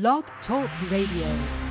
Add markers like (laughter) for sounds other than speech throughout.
Blog Talk Radio.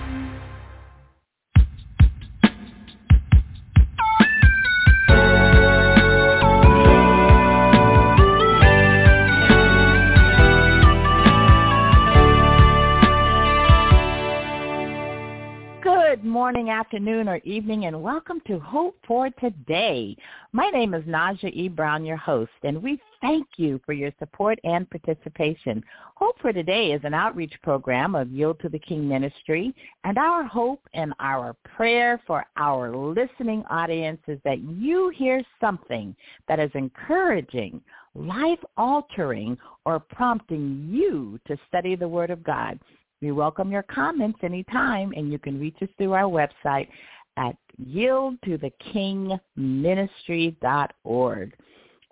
Morning, afternoon, or evening, and welcome to Hope for Today. My name is Naja E. Brown, your host, and we thank you for your support and participation. Hope for Today is an outreach program of Yield to the King Ministry, and our hope and our prayer for our listening audience is that you hear something that is encouraging, life-altering, or prompting you to study the Word of God. We welcome your comments anytime, and you can reach us through our website at yieldtothekingministry.org.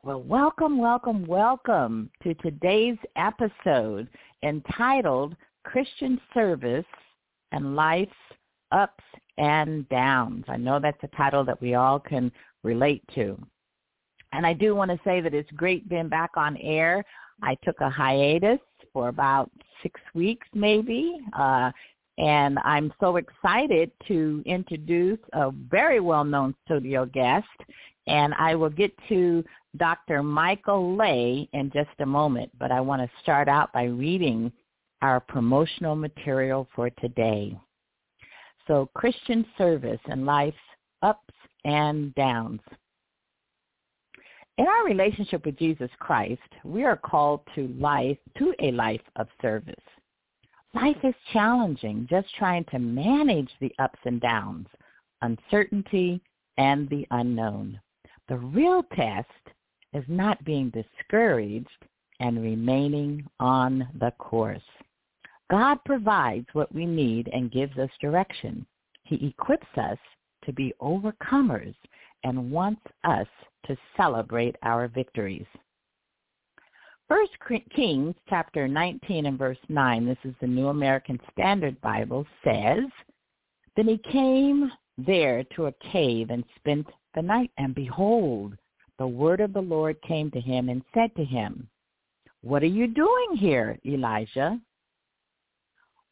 Well, welcome, welcome, welcome to today's episode entitled Christian Service and Life's Ups and Downs. I know that's a title that we all can relate to. And I do want to say that it's great being back on air. I took a hiatus for about six weeks maybe. Uh, and I'm so excited to introduce a very well-known studio guest. And I will get to Dr. Michael Ley in just a moment, but I want to start out by reading our promotional material for today. So Christian service and life's ups and downs. In our relationship with Jesus Christ, we are called to life, to a life of service. Life is challenging, just trying to manage the ups and downs, uncertainty, and the unknown. The real test is not being discouraged and remaining on the course. God provides what we need and gives us direction. He equips us to be overcomers and wants us to celebrate our victories. First Kings chapter 19 and verse 9, this is the New American Standard Bible, says, Then he came there to a cave and spent the night, and behold, the word of the Lord came to him and said to him, What are you doing here, Elijah?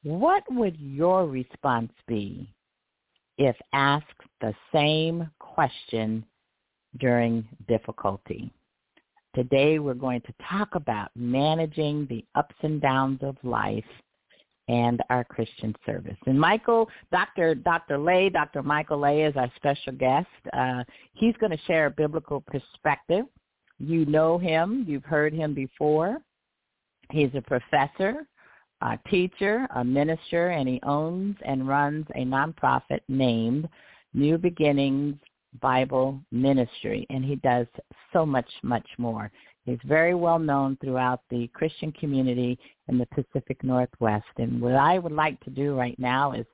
What would your response be if asked the same question during difficulty? Today we're going to talk about managing the ups and downs of life and our Christian service. And Michael, Dr. Dr. Ley, Dr. Michael Ley is our special guest. Uh, he's going to share a biblical perspective. You know him. You've heard him before. He's a professor, a teacher, a minister, and he owns and runs a nonprofit named New Beginnings Bible Ministry, and he does so much, much more. He's very well known throughout the Christian community in the Pacific Northwest. And what I would like to do right now is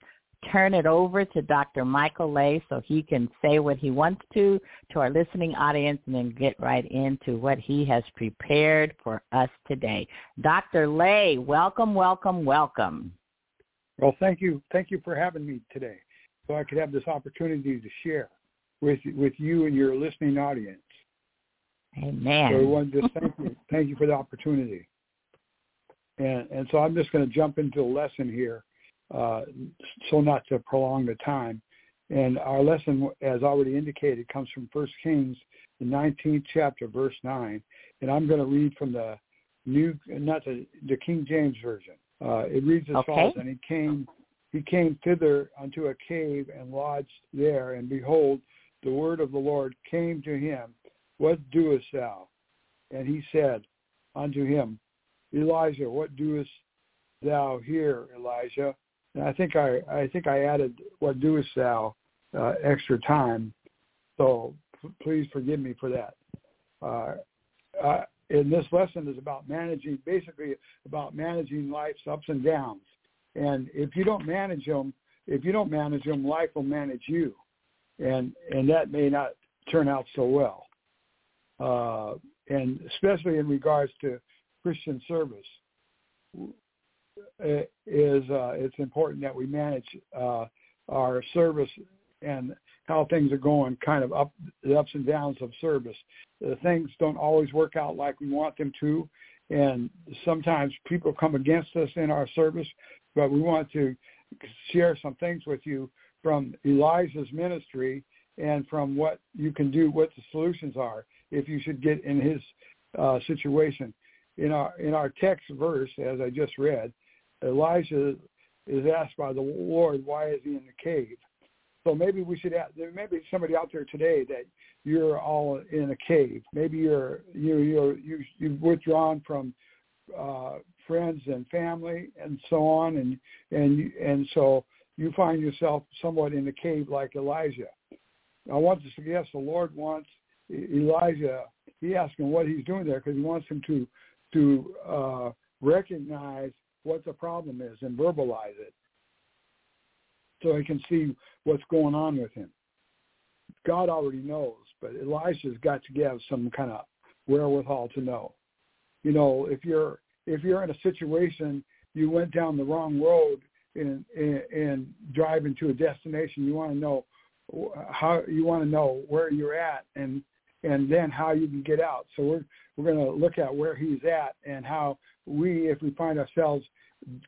turn it over to Dr. Michael Ley so he can say what he wants to to our listening audience and then get right into what he has prepared for us today. Dr. Ley, welcome, welcome, welcome. Well, thank you. Thank you for having me today so I could have this opportunity to share with with you and your listening audience. Amen. So I want to just thank you, thank you for the opportunity. And and so I'm just going to jump into the lesson here, uh, so not to prolong the time. And our lesson, as already indicated, comes from 1 Kings, the 19th chapter, verse nine. And I'm going to read from the new, not the the King James version. Uh, it reads as Okay. follows: And he came, he came thither unto a cave and lodged there. And behold, the word of the Lord came to him, What doest thou? And he said unto him, Elijah, what doest thou here, Elijah? And I think I, I think I added, What doest thou? Uh, extra time. So p- please forgive me for that. Uh, uh, and this lesson is about managing, basically about managing life's ups and downs. And if you don't manage them, if you don't manage them, life will manage you and and that may not turn out so well. Uh, and especially in regards to Christian service, is uh, it's important that we manage uh, our service and how things are going, kind of up the ups and downs of service. The things don't always work out like we want them to, and sometimes people come against us in our service but we want to share some things with you from Elijah's ministry and from what you can do, what the solutions are if you should get in his uh, situation. In our in our text verse, as I just read, Elijah is asked by the Lord, "Why is he in the cave?" So maybe we should ask, there may be somebody out there today that you're all in a cave. Maybe you're you you're you you've withdrawn from uh, friends and family and so on, and and and so you find yourself somewhat in a cave like Elijah. I want to suggest the Lord wants Elijah. He asks him what he's doing there because he wants him to to uh, recognize what the problem is and verbalize it, so he can see what's going on with him. God already knows, but Elijah's got to have some kind of wherewithal to know. You know, if you're if you're in a situation you went down the wrong road and and, and driving to a destination, you want to know how you want to know where you're at and and then how you can get out. So we're we're going to look at where he's at and how we, if we find ourselves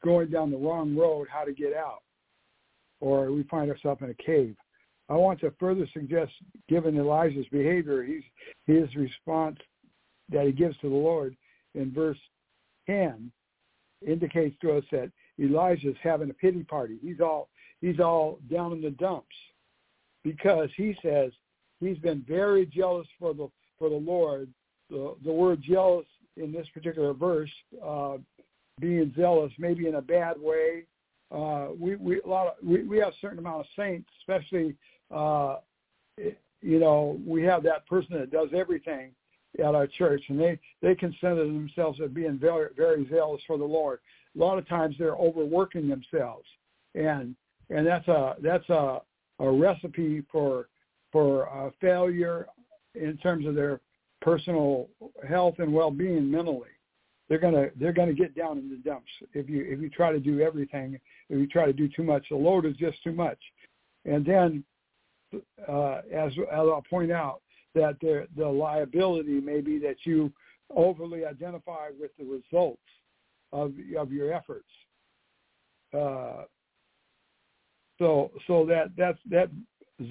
going down the wrong road, how to get out, or we find ourselves in a cave. I want to further suggest, given Elijah's behavior, he's, his response that he gives to the Lord in verse 10 indicates to us that Elijah's having a pity party. He's all he's all down in the dumps because he says he's been very jealous for the for the Lord. The the word jealous in this particular verse, uh, being zealous, maybe in a bad way. Uh, we we a lot of, we we have a certain amount of saints, especially uh, you know we have that person that does everything at our church, and they they consider themselves as being very very zealous for the Lord. A lot of times they're overworking themselves, and and that's a that's a a recipe for for uh, failure in terms of their personal health and well-being mentally. They're gonna they're gonna get down in the dumps if you if you try to do everything. If you try to do too much, the load is just too much. And then, uh, as as I'll point out, that the the liability may be that you overly identify with the results of of your efforts. Uh, so so that that's that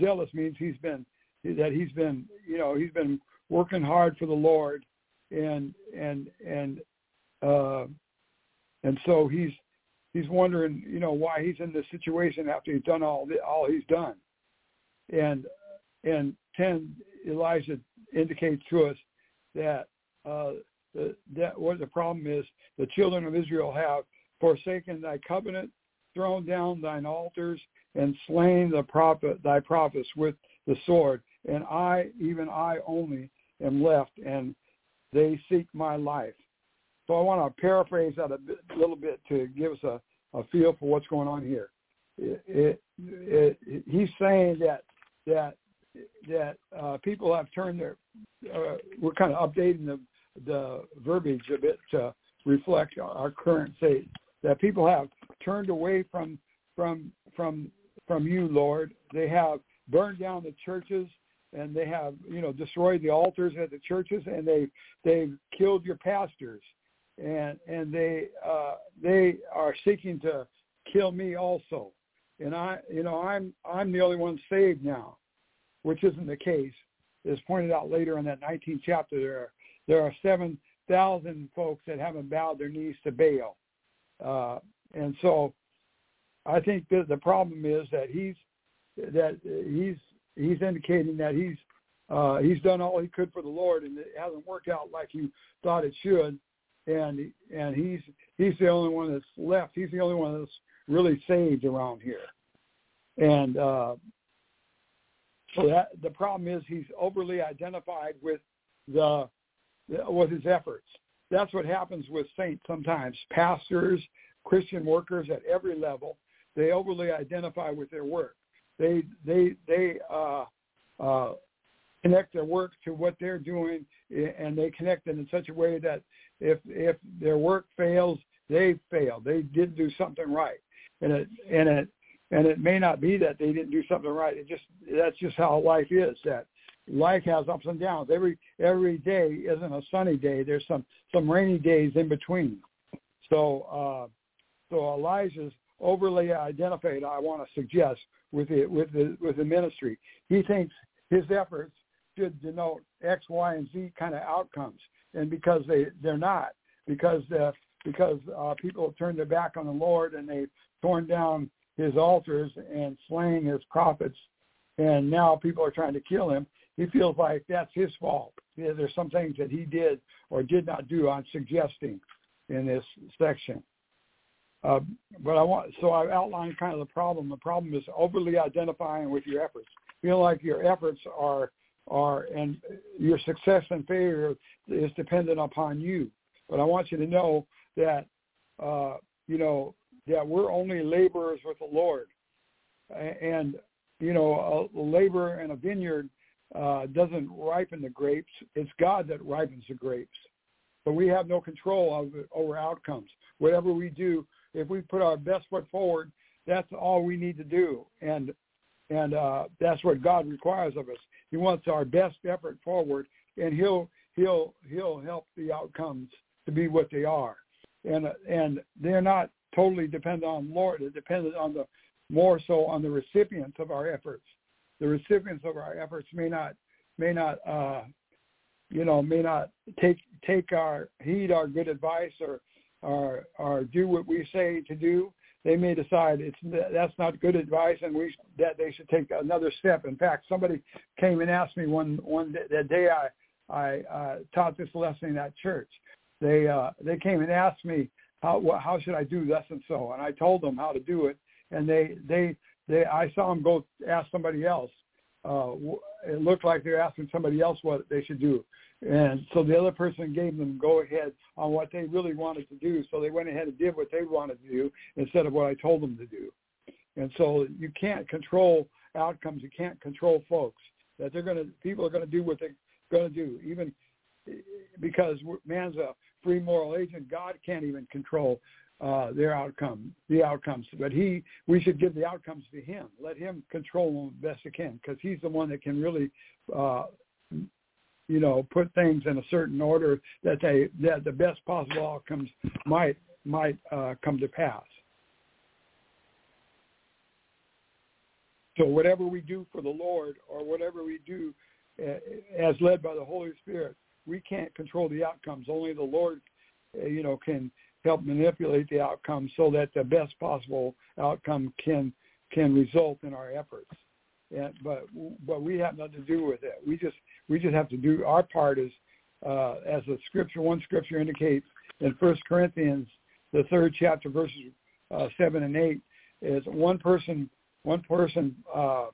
zealous means he's been that he's been you know he's been working hard for the Lord and and and uh and so he's he's wondering you know why he's in this situation after he's done all the, all he's done and and 10 Elijah indicates to us that uh the, that what the problem is the children of Israel have forsaken thy covenant thrown down thine altars and slain the prophet, thy prophets with the sword. And I, even I only, am left, and they seek my life. So I want to paraphrase that a bit, little bit to give us a, a feel for what's going on here. It, it, it, he's saying that that that uh, people have turned their. Uh, we're kind of updating the the verbiage a bit to reflect our current state. That people have turned away from from from from you, Lord. They have burned down the churches and they have, you know, destroyed the altars at the churches and they they've killed your pastors and and they uh they are seeking to kill me also. And I you know, I'm I'm the only one saved now, which isn't the case. As pointed out later in that 19th chapter, there are, there are 7,000 folks that haven't bowed their knees to Baal. Uh, and so I think that the problem is that he's that he's he's indicating that he's uh, he's done all he could for the Lord, and it hasn't worked out like he thought it should, and and he's he's the only one that's left. He's the only one that's really saved around here, and uh, so that the problem is he's overly identified with the with his efforts. That's what happens with saints sometimes. Pastors, Christian workers at every level they overly identify with their work. They they they uh, uh, connect their work to what they're doing, and they connect it in such a way that if if their work fails, they failed. They did do something right, and it and it and it may not be that they didn't do something right. It just that's just how life is. That life has ups and downs. Every every day isn't a sunny day. There's some some rainy days in between. So uh, so Elijah's overly identified. I want to suggest with the with the with the ministry. He thinks his efforts should denote X, Y, and Z kind of outcomes, and because they they're not, because uh, because uh, people have turned their back on the Lord and they've torn down his altars and slain his prophets, and now people are trying to kill him. He feels like that's his fault. There's some things that he did or did not do. I'm suggesting in this section. Uh, but I want so I've outlined kind of the problem. The problem is overly identifying with your efforts. Feel like your efforts are are and your success and failure is dependent upon you. But I want you to know that uh, you know that we're only laborers with the Lord, and you know a labor in a vineyard uh, doesn't ripen the grapes. It's God that ripens the grapes. But we have no control over, over outcomes. Whatever we do, if we put our best foot forward, that's all we need to do. And and uh, that's what God requires of us. He wants our best effort forward, and he'll he'll he'll help the outcomes to be what they are. And and they're not totally dependent on Lord. It depends on the more so on the recipients of our efforts. The recipients of our efforts may not may not uh, you know may not take take our heed our good advice or or or do what we say to do they may decide it's that's not good advice and we that they should take another step. In fact, somebody came and asked me one one day, that day I I uh, taught this lesson in that church. They uh, they came and asked me how how should I do this and so, and I told them how to do it, and they they they I saw them go ask somebody else. Uh, it looked like they're asking somebody else what they should do. And so the other person gave them go ahead on what they really wanted to do. So they went ahead and did what they wanted to do instead of what I told them to do. And so you can't control outcomes. You can't control folks. That they're going to, people are going to do what they're going to do. Even because man's a free moral agent, God can't even control uh, their outcome, the outcomes. But he, we should give the outcomes to him. Let him control them best he can, because he's the one that can really uh, you know, put things in a certain order that they that the best possible outcomes might might uh, come to pass. So whatever we do for the Lord, or whatever we do uh, as led by the Holy Spirit, we can't control the outcomes. Only the Lord, uh, you know, can help manipulate the outcome so that the best possible outcome can can result in our efforts. And, but but we have nothing to do with it. We just we just have to do our part as uh, as the scripture one scripture indicates in First Corinthians the third chapter verses uh, seven and eight is one person one person uh,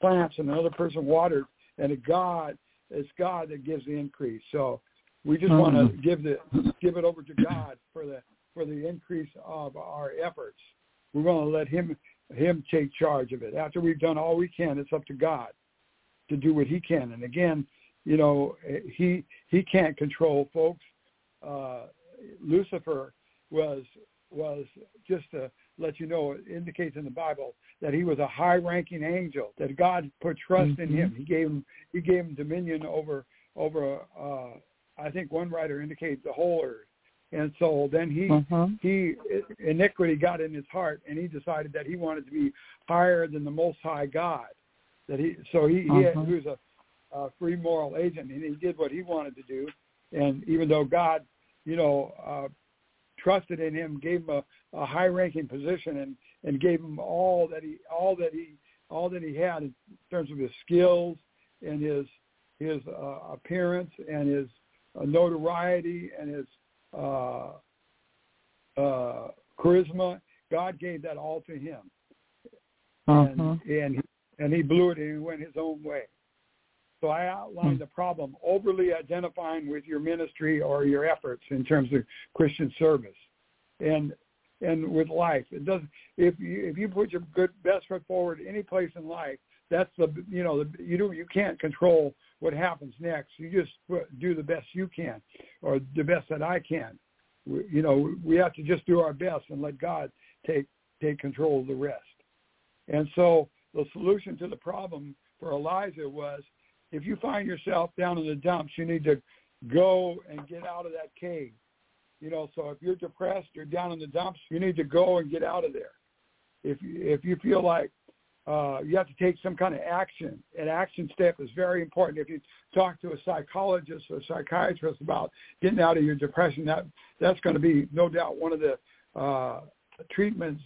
plants and another person waters and God it's God that gives the increase. So we just want to give the give it over to God for the for the increase of our efforts. We're going to let him him take charge of it. After we've done all we can, it's up to God to do what he can. And again, you know, he he can't control folks. Uh, Lucifer was was just to let you know, it indicates in the Bible that he was a high-ranking angel. That God put trust mm-hmm. in him. He gave him he gave him dominion over over. Uh, I think one writer indicates the whole earth. And so then he uh-huh. he iniquity got in his heart, and he decided that he wanted to be higher than the Most High God. That he so he uh-huh. he, had, he was a, a free moral agent, and he did what he wanted to do. And even though God, you know, uh, trusted in him, gave him a, a high-ranking position, and and gave him all that he all that he all that he had in terms of his skills and his his uh, appearance and his notoriety and his uh, uh, charisma. God gave that all to him, uh-huh. and and he, and he blew it and he went his own way. So I outlined hmm. the problem: overly identifying with your ministry or your efforts in terms of Christian service, and and with life. It does if you if you put your good best foot forward any place in life, that's the you know the, you do you can't control what happens next. You just do the best you can, or the best that I can. We, you know, we have to just do our best and let God take take control of the rest. And so the solution to the problem for Elijah was, if you find yourself down in the dumps, you need to go and get out of that cave. You know, so if you're depressed, you're down in the dumps, you need to go and get out of there. If if you feel like uh, you have to take some kind of action, an action step is very important. If you talk to a psychologist or a psychiatrist about getting out of your depression, that that's going to be no doubt one of the uh, treatments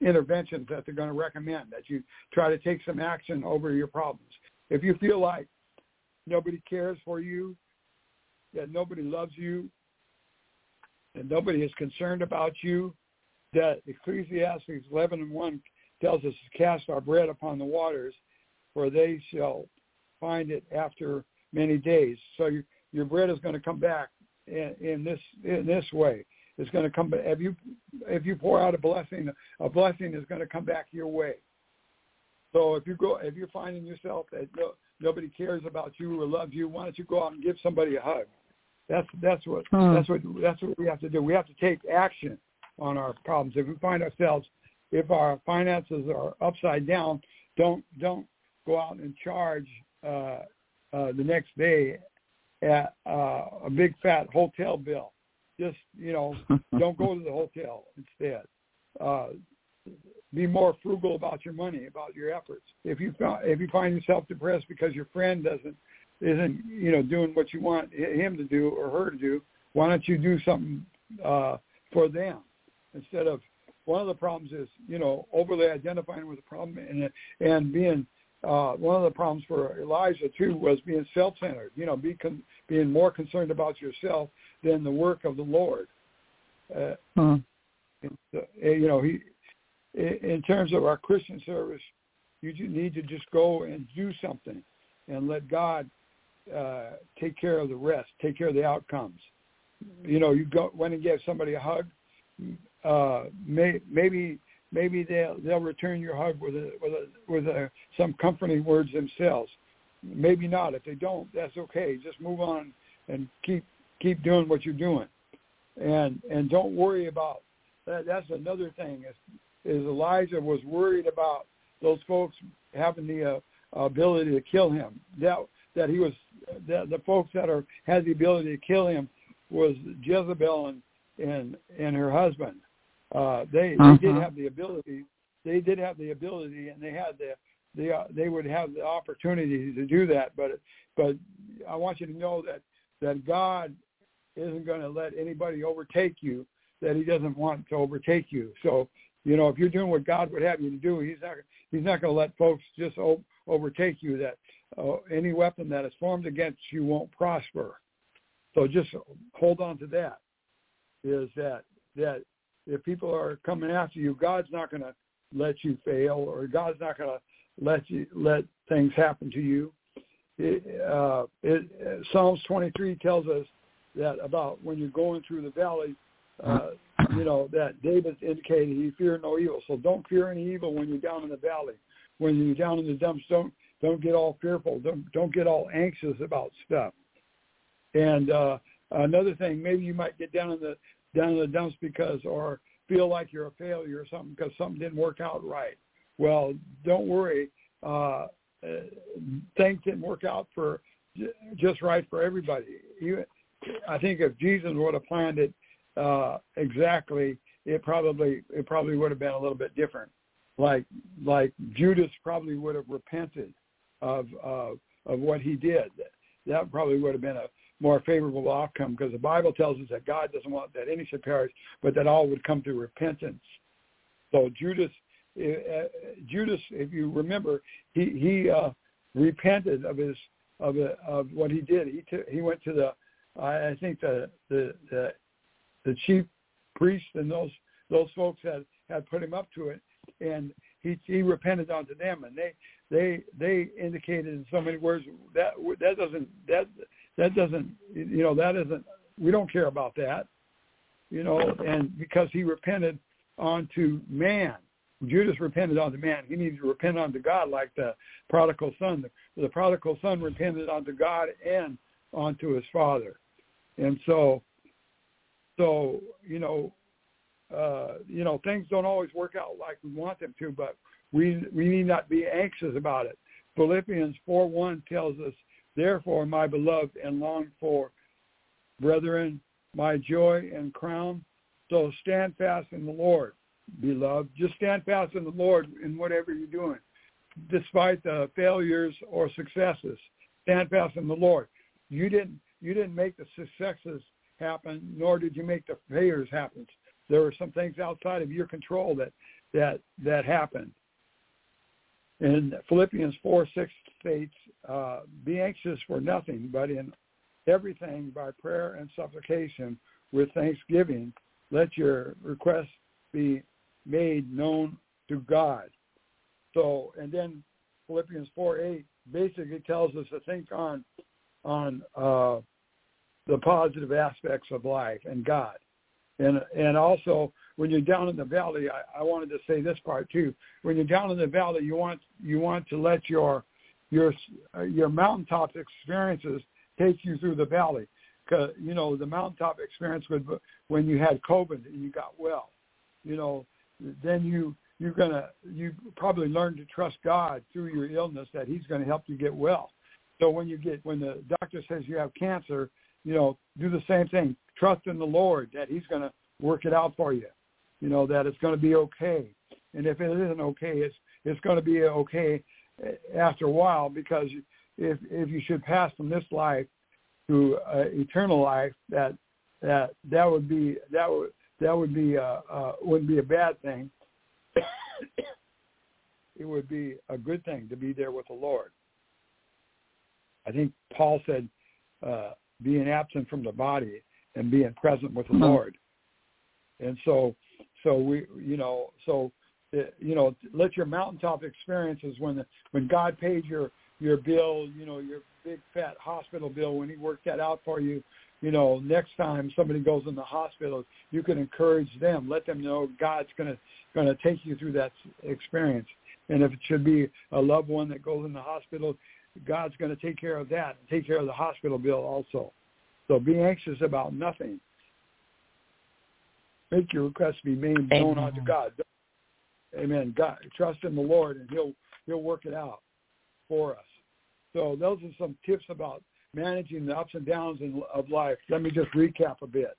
interventions that they're going to recommend that you try to take some action over your problems. If you feel like nobody cares for you, that nobody loves you, that nobody is concerned about you, that Ecclesiastes 11 and 1 tells us to cast our bread upon the waters, for they shall find it after many days. So your, your bread is going to come back in, in this in this way. It's going to come. If you if you pour out a blessing, a blessing is going to come back your way. So if you go, if you're finding yourself that no, nobody cares about you or loves you, why don't you go out and give somebody a hug? That's that's what hmm. that's what that's what we have to do. We have to take action on our problems. If we find ourselves, if our finances are upside down, don't don't go out and charge uh, uh, the next day at uh, a big fat hotel bill. Just you know, (laughs) don't go to the hotel instead. Uh, be more frugal about your money, about your efforts. If you if you find yourself depressed because your friend doesn't isn't you know doing what you want him to do or her to do, why don't you do something uh, for them instead of one of the problems is you know overly identifying with the problem and and being uh, one of the problems for Elijah too was being self-centered. You know, be con- being more concerned about yourself than the work of the Lord. Uh, hmm. and, uh, you know, he in terms of our Christian service, you need to just go and do something and let God uh, take care of the rest, take care of the outcomes. You know, you go went and gave somebody a hug. Uh, may, maybe maybe they'll they'll return your hug with a with a with a, some comforting words themselves. Maybe not. If they don't, that's okay. Just move on and keep keep doing what you're doing, and and don't worry about that. That's another thing. Is, is Elijah was worried about those folks having the uh, ability to kill him. That that he was that the folks that are had the ability to kill him was Jezebel and and and her husband. Uh, they uh-huh. they did uh-huh. have the ability. They did have the ability, and they had the they uh, they would have the opportunity to do that. But but I want you to know that that God isn't going to let anybody overtake you that He doesn't want to overtake you. So you know if you're doing what God would have you to do, He's not He's not going to let folks just o- overtake you. That uh, any weapon that is formed against you won't prosper. So just hold on to that. Is that that if people are coming after you, God's not going to let you fail, or God's not going to let you let things happen to you. It, uh, it, Psalms 23 tells us that about when you're going through the valley, uh, you know that David indicated he feared no evil. So don't fear any evil when you're down in the valley. When you're down in the dumps, don't don't get all fearful. Don't don't get all anxious about stuff. And uh, another thing, maybe you might get down in the down in the dumps because or feel like you're a failure or something because something didn't work out right. Well, don't worry. Uh, things didn't work out for just right for everybody. You, I think if Jesus would have planned it uh, exactly, it probably it probably would have been a little bit different. Like like Judas probably would have repented of uh, of what he did. That probably would have been a more favorable outcome because the Bible tells us that God doesn't want that any should perish, but that all would come to repentance. So Judas, uh, Judas, if you remember, he he uh, repented of his of of what he did. He t- he went to the I think the the the, the chief priest and those those folks that had put him up to it, and he he repented unto them, and they they they indicated in so many words that that doesn't that that doesn't you know that isn't we don't care about that you know and because he repented unto man. Judas repented unto man. He needed to repent unto god like the prodigal son. The, the prodigal son repented unto god and unto his father. And so so you know uh you know things don't always work out like we want them to but we we need not be anxious about it. Philippians 4 1 tells us Therefore, my beloved and longed for brethren, my joy and crown. So stand fast in the Lord, beloved. Just stand fast in the Lord in whatever you're doing, despite the failures or successes. Stand fast in the Lord. You didn't you didn't make the successes happen, nor did you make the failures happen. There were some things outside of your control that that that happened. In Philippians 4, 6 states, uh, be anxious for nothing, but in everything by prayer and supplication with thanksgiving, let your requests be made known to God. So, and then Philippians 4, 8 basically tells us to think on on uh, the positive aspects of life and God. And and also when you're down in the valley, I, I wanted to say this part too. When you're down in the valley, you want you want to let your your your mountaintop experiences take you through the valley. Cause you know the mountaintop experience with when you had COVID and you got well, you know, then you you're gonna you probably learn to trust God through your illness that He's going to help you get well. So when you get when the doctor says you have cancer, you know, do the same thing. Trust in the Lord that He's going to work it out for you. You know that it's going to be okay. And if it isn't okay, it's it's going to be okay after a while because if if you should pass from this life to uh, eternal life, that that that would be that would that would be uh, uh, wouldn't be a bad thing. (coughs) it would be a good thing to be there with the Lord. I think Paul said, uh, being absent from the body and being present with the mm-hmm. Lord. And so, so we, you know, so, uh, you know, let your mountaintop experiences when the, when God paid your your bill, you know, your big fat hospital bill, when He worked that out for you, you know, next time somebody goes in the hospital, you can encourage them, let them know God's gonna gonna take you through that experience. And if it should be a loved one that goes in the hospital, God's going to take care of that, take care of the hospital bill also. So be anxious about nothing. Make your request be made known unto God. Amen. God, trust in the Lord, and He'll He'll work it out for us. So those are some tips about managing the ups and downs in, of life. Let me just recap a bit.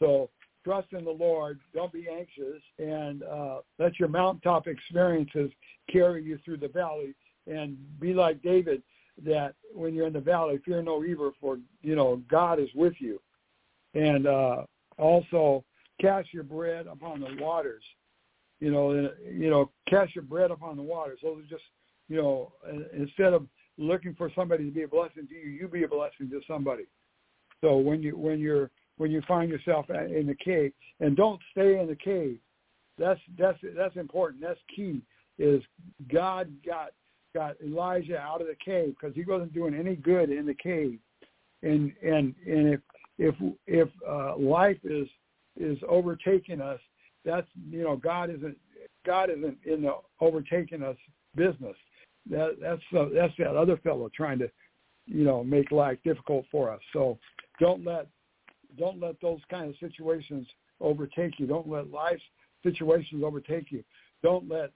So trust in the Lord. Don't be anxious, and uh, let your mountaintop experiences carry you through the valley. And be like David that when you're in the valley, fear no evil, for you know God is with you, and uh, also cast your bread upon the waters. You know, you know, cast your bread upon the waters. Those are just, you know, instead of looking for somebody to be a blessing to you, you be a blessing to somebody. So when you when you're when you find yourself in the cave, and don't stay in the cave. That's that's that's important. That's key. Is God got got Elijah out of the cave because he wasn't doing any good in the cave. And and and if if if uh, life is is overtaking us, that's you know God isn't God isn't in the overtaking us business. That that's that's that other fellow trying to you know make life difficult for us. So don't let don't let those kind of situations overtake you. Don't let life situations overtake you. Don't let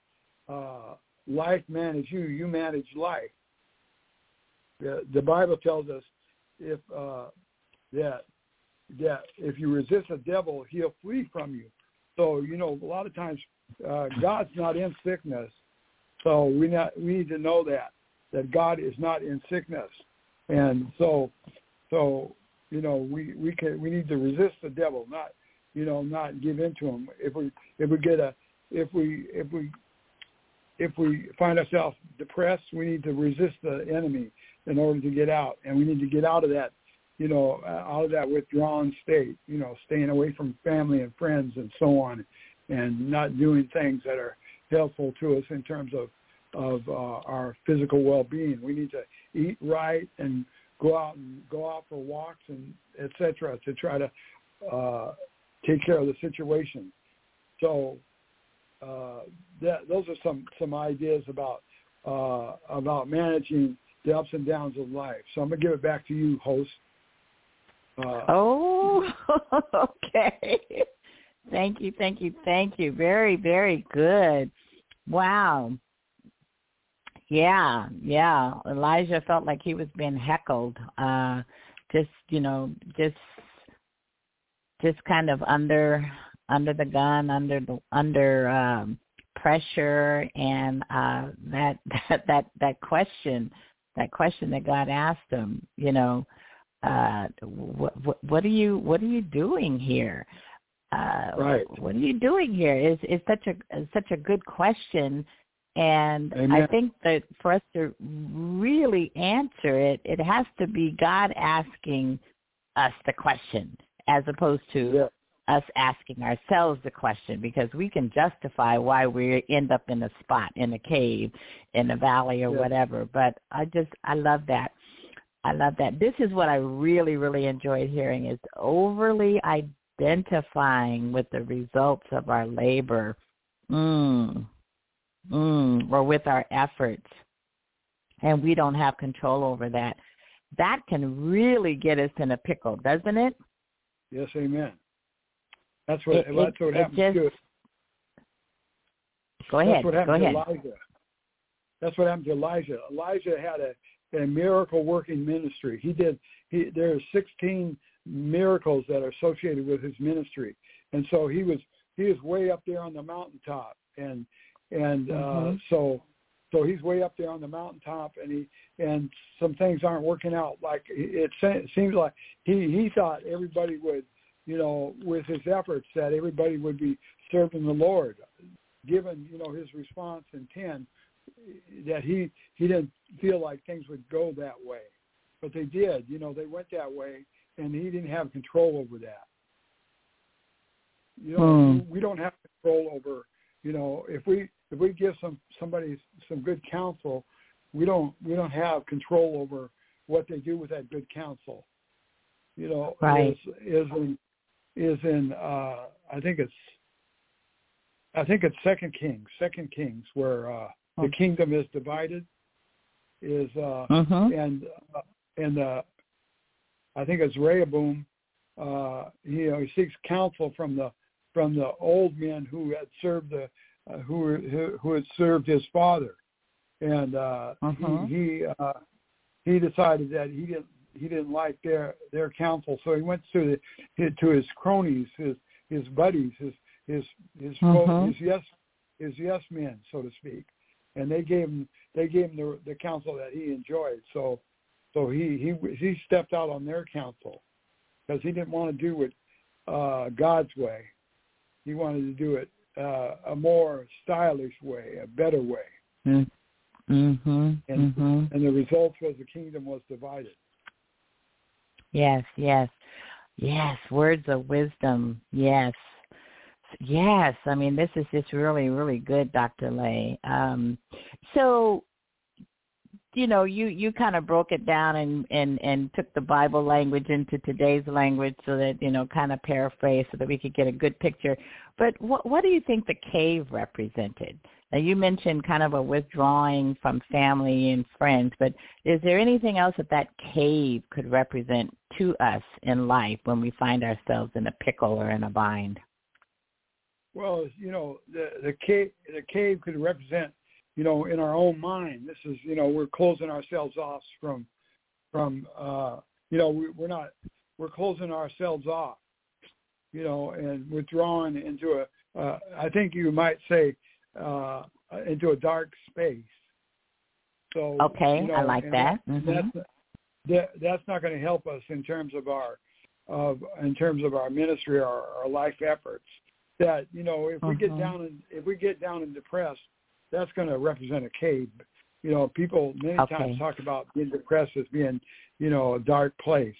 uh, life manage you, you manage life. The, the Bible tells us if uh, that that if you resist the devil, he'll flee from you. So you know, a lot of times uh, God's not in sickness, so we not we need to know that that God is not in sickness, and so so you know we we can we need to resist the devil, not you know not give in to him. If we if we get a if we if we if we find ourselves depressed, we need to resist the enemy in order to get out, and we need to get out of that, you know, out of that withdrawn state, you know, staying away from family and friends and so on, and not doing things that are helpful to us in terms of of uh, our physical well-being. We need to eat right and go out and go out for walks and etc. to try to uh, take care of the situation. So uh, that, those are some some ideas about uh, about managing the ups and downs of life. So I'm gonna give it back to you, host. Uh, oh, (laughs) okay. thank you, thank you, thank you. Very, very good. Wow. Yeah, yeah. Elijah felt like he was being heckled. Uh, just you know, just just kind of under under the gun, under the under um, pressure, and uh, that (laughs) that that that question, that question that God asked him, you know, uh, what what, what are you what are you doing here? Uh, right. What are you doing here? Is is such a such a good question, and Amen. I think that for us to really answer it, it has to be God asking us the question as opposed to Yeah. us asking ourselves the question because we can justify why we end up in a spot in a cave in a valley or Yeah. whatever but i just i love that i love that this is what i really really enjoyed hearing is overly identifying with the results of our labor mm, mm, or with our efforts and we don't have control over that that can really get us in a pickle doesn't it Yes, amen. That's what It- that's it- what it happened just- to go ahead That's what go happened ahead to Elijah. That's what happened to Elijah. Elijah had a, a miracle working ministry. He did. He there are 16 miracles that are associated with his ministry, and so he was he was way up there on the mountaintop, and and uh, Mhm. so so he's way up there on the mountaintop, and he and some things aren't working out. Like it, it seems like he he thought everybody would, you know, with his efforts that everybody would be serving the Lord, given you know his response in ten that he he didn't feel like things would go that way, but they did. You know, they went that way, and he didn't have control over that. You know, Hmm. we don't have control over. You know, if we if we give some somebody some good counsel, we don't we don't have control over what they do with that good counsel. You know, Right. is is in is in uh I think it's I think it's Second Kings, Second Kings, where uh the kingdom is divided. Is uh mhm and uh, and uh I think it's Rehoboam. Uh, you know, he seeks counsel from the from the old men who had served the uh, who, who who had served his father, and uh, Mhm. he he uh, he decided that he didn't he didn't like their their counsel, so he went to the to his cronies, his his buddies, his his his Mhm. his yes his yes men, so to speak, and they gave him they gave him the the counsel that he enjoyed. So so he he he stepped out on their counsel because he didn't want to do it uh, God's way. He wanted to do it uh, a more stylish way, a better way, Mm. Mhm. And- Mhm. and the result was the kingdom was divided. Yes, yes. Yes, words of wisdom. Yes. Yes, I mean this is just really really good Dr. Ley. Um so you know, you you kind of broke it down and and and took the Bible language into today's language so that, you know, kind of paraphrase so that we could get a good picture. But what what do you think the cave represented? Now you mentioned kind of a withdrawing from family and friends, but is there anything else that that cave could represent to us in life when we find ourselves in a pickle or in a bind? Well, you know, the the cave the cave could represent, you know, in our own mind. This is, you know, we're closing ourselves off from from uh you know, we, we're not we're closing ourselves off, you know, and withdrawing into a uh I think you might say uh into a dark space. So Okay, you know, I like that. Mhm. That's that, that's not going to help us in terms of our of in terms of our ministry or our life efforts that you know if we get Mhm. down and if we get down and depressed that's going to represent a cave you know people many Okay. times talk about being depressed as being you know a dark place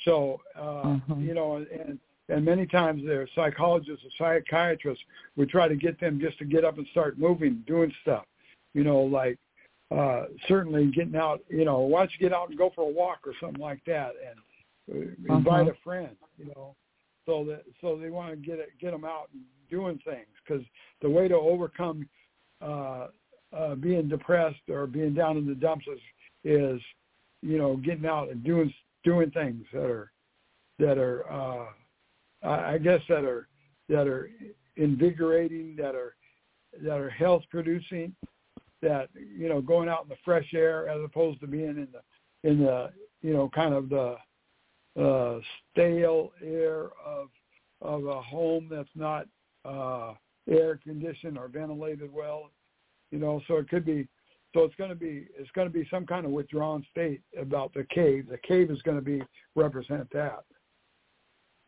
so uh Mhm. you know and and many times their psychologists or psychiatrists would try to get them just to get up and start moving doing stuff you know like uh certainly getting out you know why don't you get out and go for a walk or something like that and uh, invite Mhm. a friend you know so that so they want to get it, get them out and doing things because the way to overcome uh uh being depressed or being down in the dumps is is you know getting out and doing doing things that are that are uh I I guess that are that are invigorating that are that are health producing that you know going out in the fresh air as opposed to being in the in the you know kind of the uh stale air of of a home that's not uh, air conditioned or ventilated well. You know, so it could be. So it's going to be it's going to be some kind of withdrawn state about the cave. The cave is going to be represent that.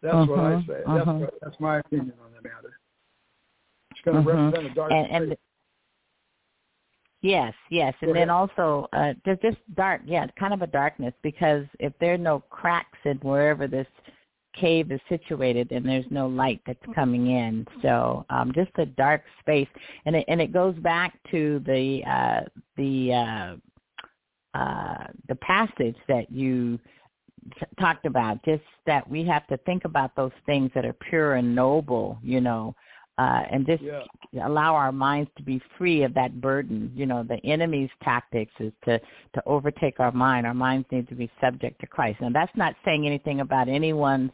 That's uh-huh, what I uh-huh, say. Uh-huh. That's what, that's my opinion on the matter. It's going to uh-huh. represent a dark and, and Yes, yes, and then also uh, just just dark, yeah, kind of a darkness because if there are no cracks in wherever this cave is situated, then there's no light that's coming in. So um, just a dark space, and it and it goes back to the uh, the uh, uh, the passage that you t- talked about. Just that we have to think about those things that are pure and noble, you know, uh, and just yeah. allow our minds to be free of that burden. You know, the enemy's tactics is to to overtake our mind. Our minds need to be subject to Christ. And that's not saying anything about anyone's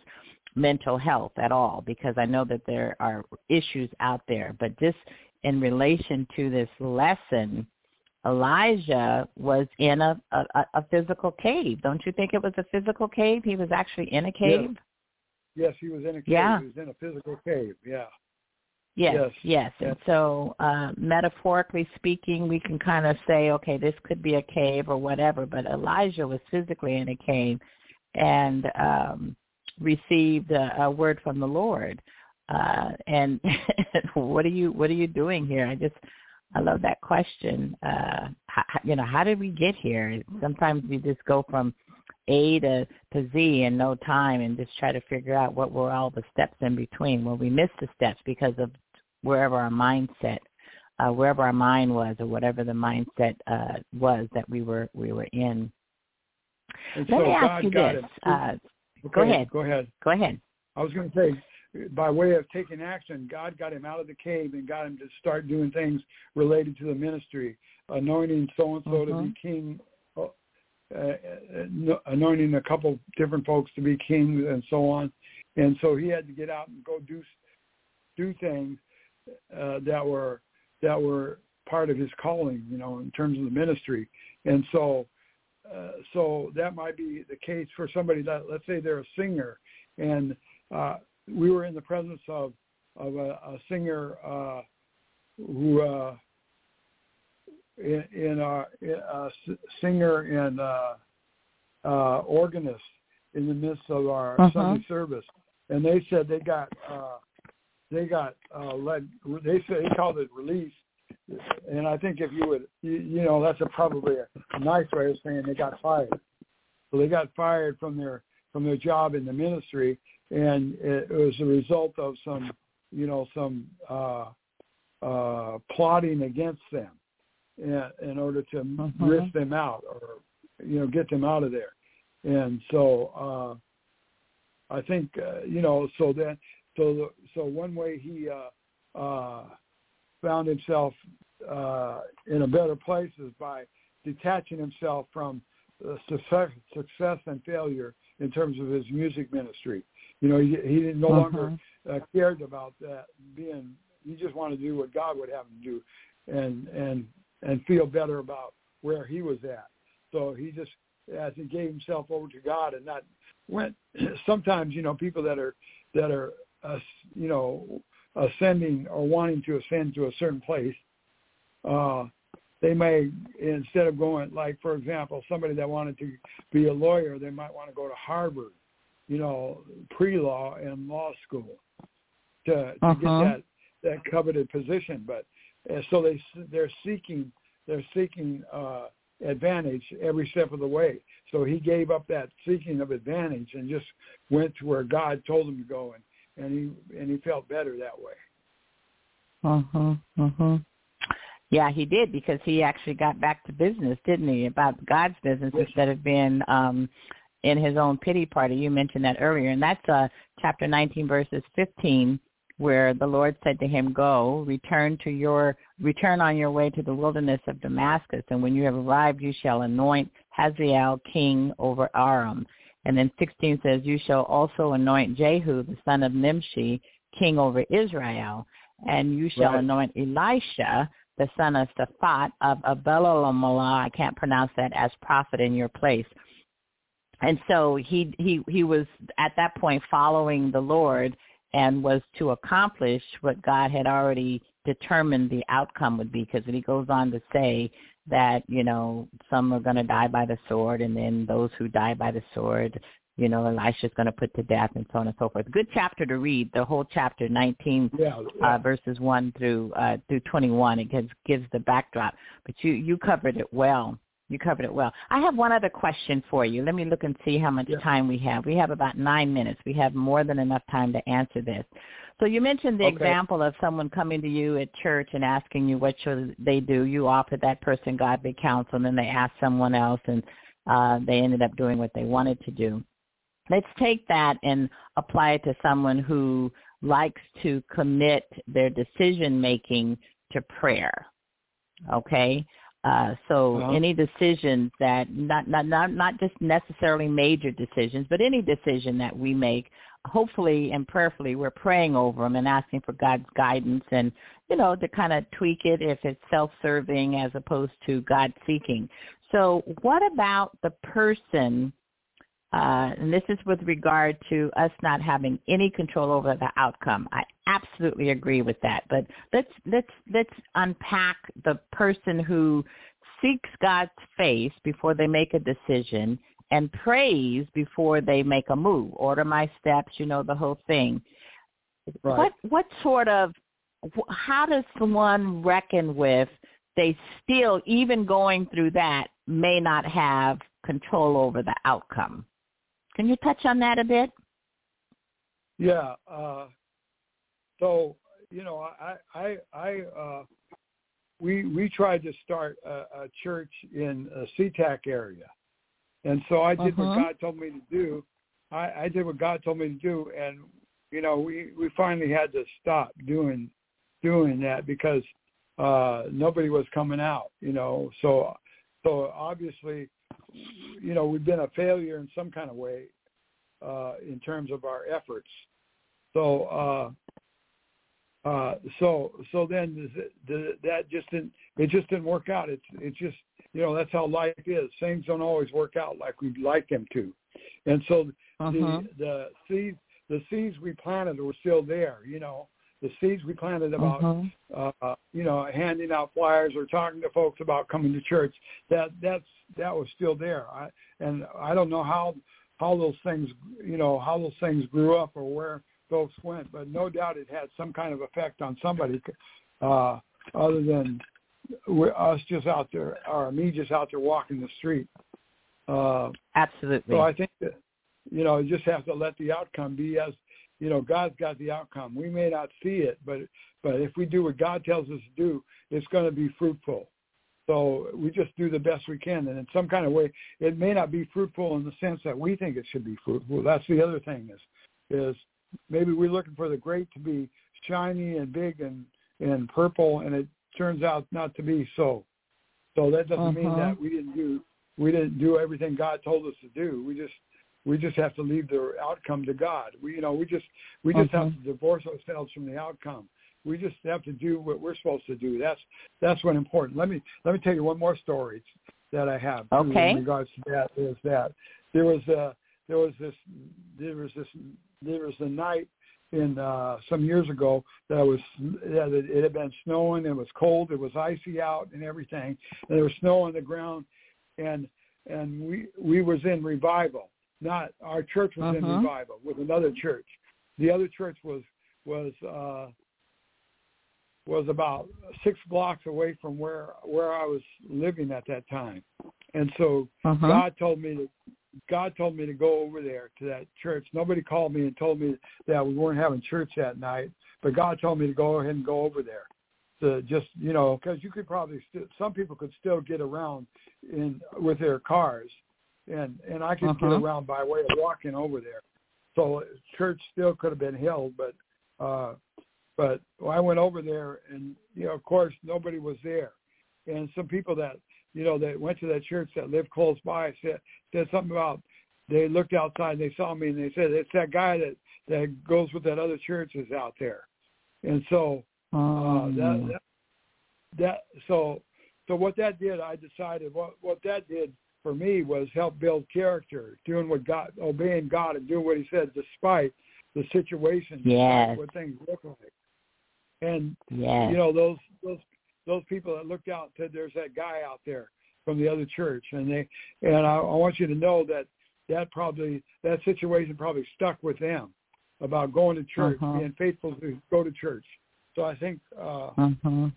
mental health at all, because I know that there are issues out there. But just in relation to this lesson, Elijah was in a, a, a physical cave. Don't you think it was a physical cave? He was actually in a cave. Yes, yes he was in a cave. Yeah. He was in a physical cave. Yeah. Yes, yes, yes. And so uh, metaphorically speaking, we can kind of say, okay, this could be a cave or whatever, but Elijah was physically in a cave and um, received a, a word from the Lord. Uh, and (laughs) what are you what are you doing here? I just I love that question. Uh, how, you know, how did we get here? Sometimes we just go from a to, to Z in no time and just try to figure out what were all the steps in between. Well, we missed the steps because of wherever our mindset, uh, wherever our mind was, or whatever the mindset uh, was that we were we were in. And Let so me ask God you this. Uh, okay, go ahead. Go ahead. Go ahead. I was going to say, by way of taking action, God got him out of the cave and got him to start doing things related to the ministry, anointing so and so to be mm-hmm. king, uh, uh, anointing a couple different folks to be kings, and so on. And so he had to get out and go do do things uh, that were that were part of his calling, you know, in terms of the ministry. And so, uh, so that might be the case for somebody that, let's say, they're a singer, and uh, we were in the presence of of a, a singer uh, who uh, in, in a, a singer and uh, uh, organist in the midst of our uh-huh. Sunday service, and they said they got uh, they got uh, led. They say they called it release, and I think if you would, you, you know, that's a probably a nice way of saying they got fired. So they got fired from their from their job in the ministry, and it, it was a result of some, you know, some uh, uh, plotting against them in, in order to mm-hmm. risk them out or you know get them out of there. And so uh, I think uh, you know so that so the, so one way he uh, uh, found himself uh, in a better place is by detaching himself from success, success and failure in terms of his music ministry. You know, he, he no uh-huh. longer uh, cared about that being. He just wanted to do what God would have him do, and and and feel better about where he was at. So he just, as he gave himself over to God, and not went. (clears throat) Sometimes you know people that are that are uh, you know, ascending or wanting to ascend to a certain place, uh, they may instead of going like, for example, somebody that wanted to be a lawyer, they might want to go to Harvard, you know, pre-law and law school to, to uh-huh. get that that coveted position. But so they they're seeking they're seeking uh, advantage every step of the way. So he gave up that seeking of advantage and just went to where God told him to go and and he and he felt better that way. Mhm. Mhm. Yeah, he did because he actually got back to business, didn't he? About God's business yes. instead of being um in his own pity party. You mentioned that earlier, and that's uh chapter 19 verses 15 where the Lord said to him, "Go, return to your return on your way to the wilderness of Damascus, and when you have arrived, you shall anoint Hazael king over Aram." And then 16 says, you shall also anoint Jehu, the son of Nimshi, king over Israel. And you shall right. anoint Elisha, the son of Shaphat of Abel-meholah, I can't pronounce that, as prophet in your place. And so he, he, he was at that point following the Lord and was to accomplish what God had already determined the outcome would be because he goes on to say that you know some are going to die by the sword and then those who die by the sword you know elisha's going to put to death and so on and so forth. Good chapter to read the whole chapter 19 yeah, yeah. Uh, verses 1 through uh, through 21 it gives gives the backdrop but you you covered it well you covered it well. I have one other question for you. Let me look and see how much Yeah. time we have. We have about nine minutes. We have more than enough time to answer this. So you mentioned the Okay. example of someone coming to you at church and asking you what should they do. You offered that person godly counsel, and then they asked someone else, and uh, they ended up doing what they wanted to do. Let's take that and apply it to someone who likes to commit their decision making to prayer. Okay, uh, so Uh-huh. any decisions that not not not not just necessarily major decisions, but any decision that we make, hopefully and prayerfully, we're praying over them and asking for God's guidance and you know to kind of tweak it if it's self-serving as opposed to God-seeking. So what about the person? Uh, and this is with regard to us not having any control over the outcome. I absolutely agree with that. But let's let's let's unpack the person who seeks God's face before they make a decision and prays before they make a move. Order my steps, you know the whole thing. Right. What what sort of how does one reckon with they still even going through that may not have control over the outcome? Can you touch on that a bit? Yeah. Uh, so you know, I I I uh, we we tried to start a, a church in a SeaTac area, and so I did what Mhm. God told me to do. I, I did what God told me to do, and you know, we we finally had to stop doing doing that because uh nobody was coming out. You know, so so obviously, you know, we've been a failure in some kind of way uh in terms of our efforts. So uh uh, so so then th- th- that just didn't it just didn't work out. It's it's just you know that's how life is. Things don't always work out like we'd like them to, and so Mhm. the the seeds the seeds we planted were still there. You know the seeds we planted about Mhm. uh, you know handing out flyers or talking to folks about coming to church. That that's that was still there. I and I don't know how how those things you know how those things grew up or where folks went, but no doubt it had some kind of effect on somebody uh, other than us just out there or me just out there walking the street. Uh, Absolutely. so I think that you know you just have to let the outcome be as you know God's got the outcome. We may not see it, but but if we do what God tells us to do, it's going to be fruitful. So we just do the best we can, and in some kind of way, it may not be fruitful in the sense that we think it should be fruitful. That's the other thing is is maybe we're looking for the grape to be shiny and big and and purple, and it turns out not to be so. So that doesn't mean Uh-huh. that we didn't do we didn't do everything God told us to do. We just we just have to leave the outcome to God. We you know we just we just have Mhm. to divorce ourselves from the outcome. We just have to do what we're supposed to do. That's that's what important. Let me let me tell you one more story that I have Okay. in regards to that is that there was a there was this there was this there was a night in uh some years ago that was that it, it had been snowing it was cold it was icy out and everything and there was snow on the ground and and we we was in revival not our church was in Mhm. revival with another church the other church was was uh was about six blocks away from where where I was living at that time and so Mhm. God told me to God told me to go over there to that church. Nobody called me and told me that we weren't having church that night, but God told me to go ahead and go over there. To just you know, because you could probably still, some people could still get around in with their cars, and and I could get Uh-huh. around by way of walking over there. So church still could have been held, but uh, but I went over there, and you know, of course, nobody was there, and some people that you know, that went to that church that lived close by said said something about they looked outside and they saw me and they said it's that guy that that goes with that other church is out there, and so uh, Um, that, that that so so what that did, I decided what what that did for me was help build character, doing what God, obeying God, and doing what He said, despite the situation, yes. what things look like. And yes. you know those those those people that looked out said there's that guy out there from the other church, and they and I, I want you to know that that probably that situation probably stuck with them about going to church, uh-huh. being faithful to go to church. So I think uh, uh-huh.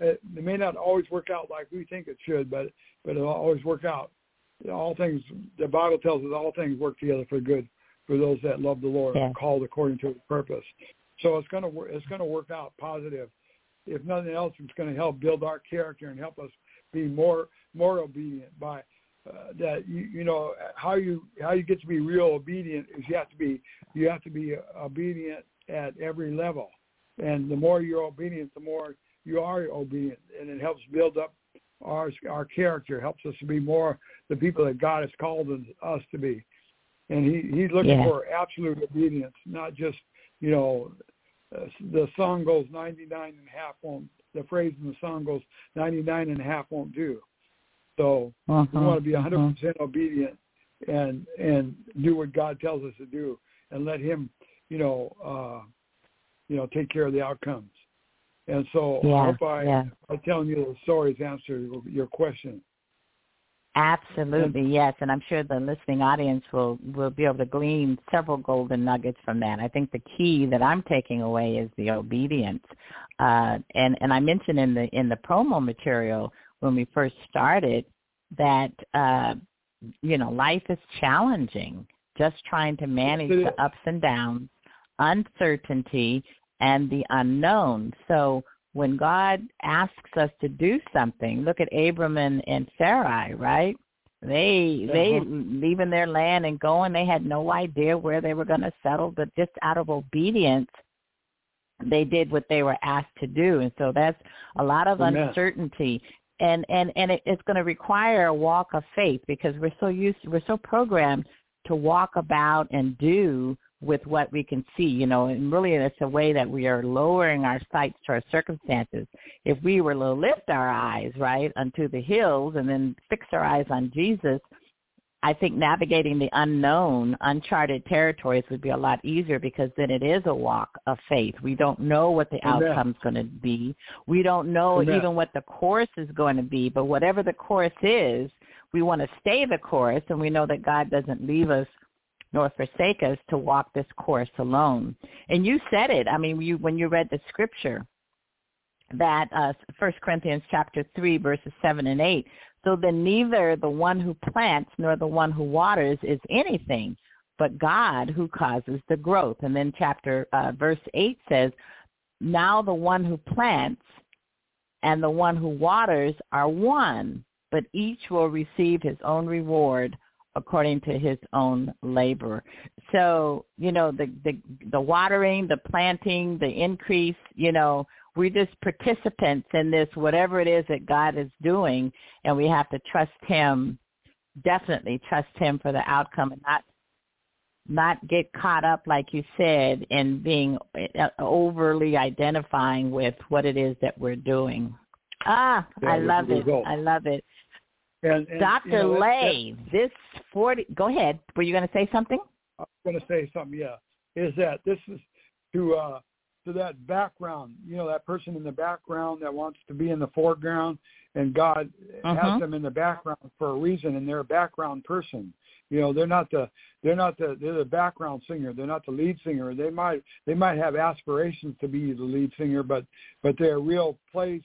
It, it may not always work out like we think it should, but but it'll always work out. All things the Bible tells us all things work together for good for those that love the Lord, yeah. called according to His purpose. So it's gonna it's gonna work out positive. If nothing else, it's going to help build our character and help us be more more obedient by uh, that you you know how you how you get to be real obedient is you have to be you have to be obedient at every level and the more you're obedient the more you are obedient and it helps build up our our character helps us to be more the people that God has called us to be and he he's looking yeah. for absolute obedience not just you know uh, the song goes 99 and a half won't the phrase in the song goes 99 and a half won't do so uh-huh. we want to be 100 uh-huh. percent obedient and and do what God tells us to do and let him you know uh you know take care of the outcomes and so yeah, I hope I yeah. by telling you the stories answer your question. Absolutely, yes, and I'm sure the listening audience will will be able to glean several golden nuggets from that. I think the key that I'm taking away is the obedience, uh, and and I mentioned in the in the promo material when we first started that uh, you know life is challenging, just trying to manage the ups and downs, uncertainty, and the unknown. So when God asks us to do something, look at Abram and, and Sarai, right? They they Uh-huh. leaving their land and going, they had no idea where they were going to settle, but just out of obedience, they did what they were asked to do, and so that's a lot of Amen. uncertainty. And and and it, it's going to require a walk of faith because we're so used, we're so programmed to walk about and do with what we can see, you know, and really it's a way that we are lowering our sights to our circumstances. If we were to lift our eyes, right, unto the hills and then fix our eyes on Jesus, I think navigating the unknown, uncharted territories would be a lot easier because then it is a walk of faith. We don't know what the Amen. outcome's going to be. We don't know Amen. even what the course is going to be, but whatever the course is, we want to stay the course and we know that God doesn't leave us nor forsake us to walk this course alone. And you said it. I mean, you when you read the scripture that uh, 1 Corinthians chapter 3 verses 7 and 8. So then neither the one who plants nor the one who waters is anything, but God who causes the growth. And then chapter uh, verse 8 says, now the one who plants and the one who waters are one, but each will receive his own reward according to his own labor. So, you know, the, the the watering, the planting, the increase, you know, we're just participants in this whatever it is that God is doing and we have to trust him definitely trust him for the outcome and not not get caught up like you said in being uh, overly identifying with what it is that we're doing. Ah, Yeah, I love it. I love it. And, and Dr. you know, that- that- Ley, this 40, go ahead. Were you going to say something? I was going to say something. Yeah, is that this is to uh, to that background. You know, that person in the background that wants to be in the foreground, and God Mhm. has them in the background for a reason, and they're a background person. You know, they're not the they're not the they're the background singer. They're not the lead singer. They might they might have aspirations to be the lead singer, but but their real place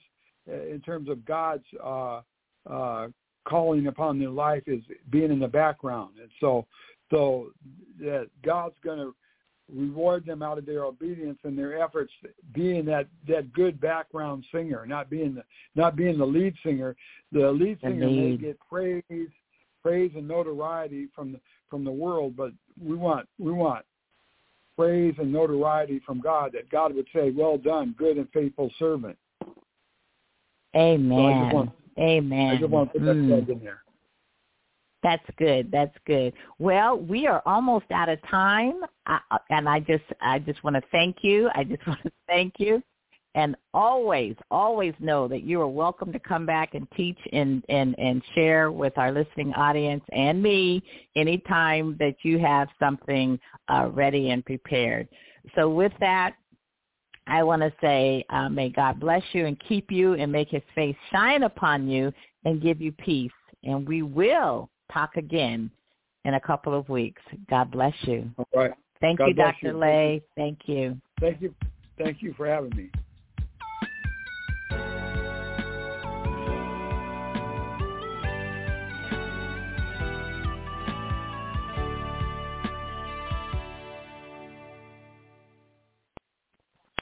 uh, in terms of God's uh, uh, calling upon their life is being in the background, and so so that God's going to reward them out of their obedience and their efforts being that that good background singer not being the not being the lead singer. The lead singer may get praise praise and notoriety from the from the world but we want we want praise and notoriety from God that God would say well done good and faithful servant. Amen. want- Amen. I just want to put that Mm. in there That's good. That's good. Well, we are almost out of time, I, and I just I just want to thank you. I just (laughs) want to thank you. And always, always know that you are welcome to come back and teach and, and, and share with our listening audience and me anytime that you have something uh, ready and prepared. So with that, I want to say, uh, may God bless you and keep you and make his face shine upon you and give you peace. And we will talk again in a couple of weeks. God bless you. All right. Thank God you, Dr. you. Ley. Thank you. Thank you. Thank you for having me.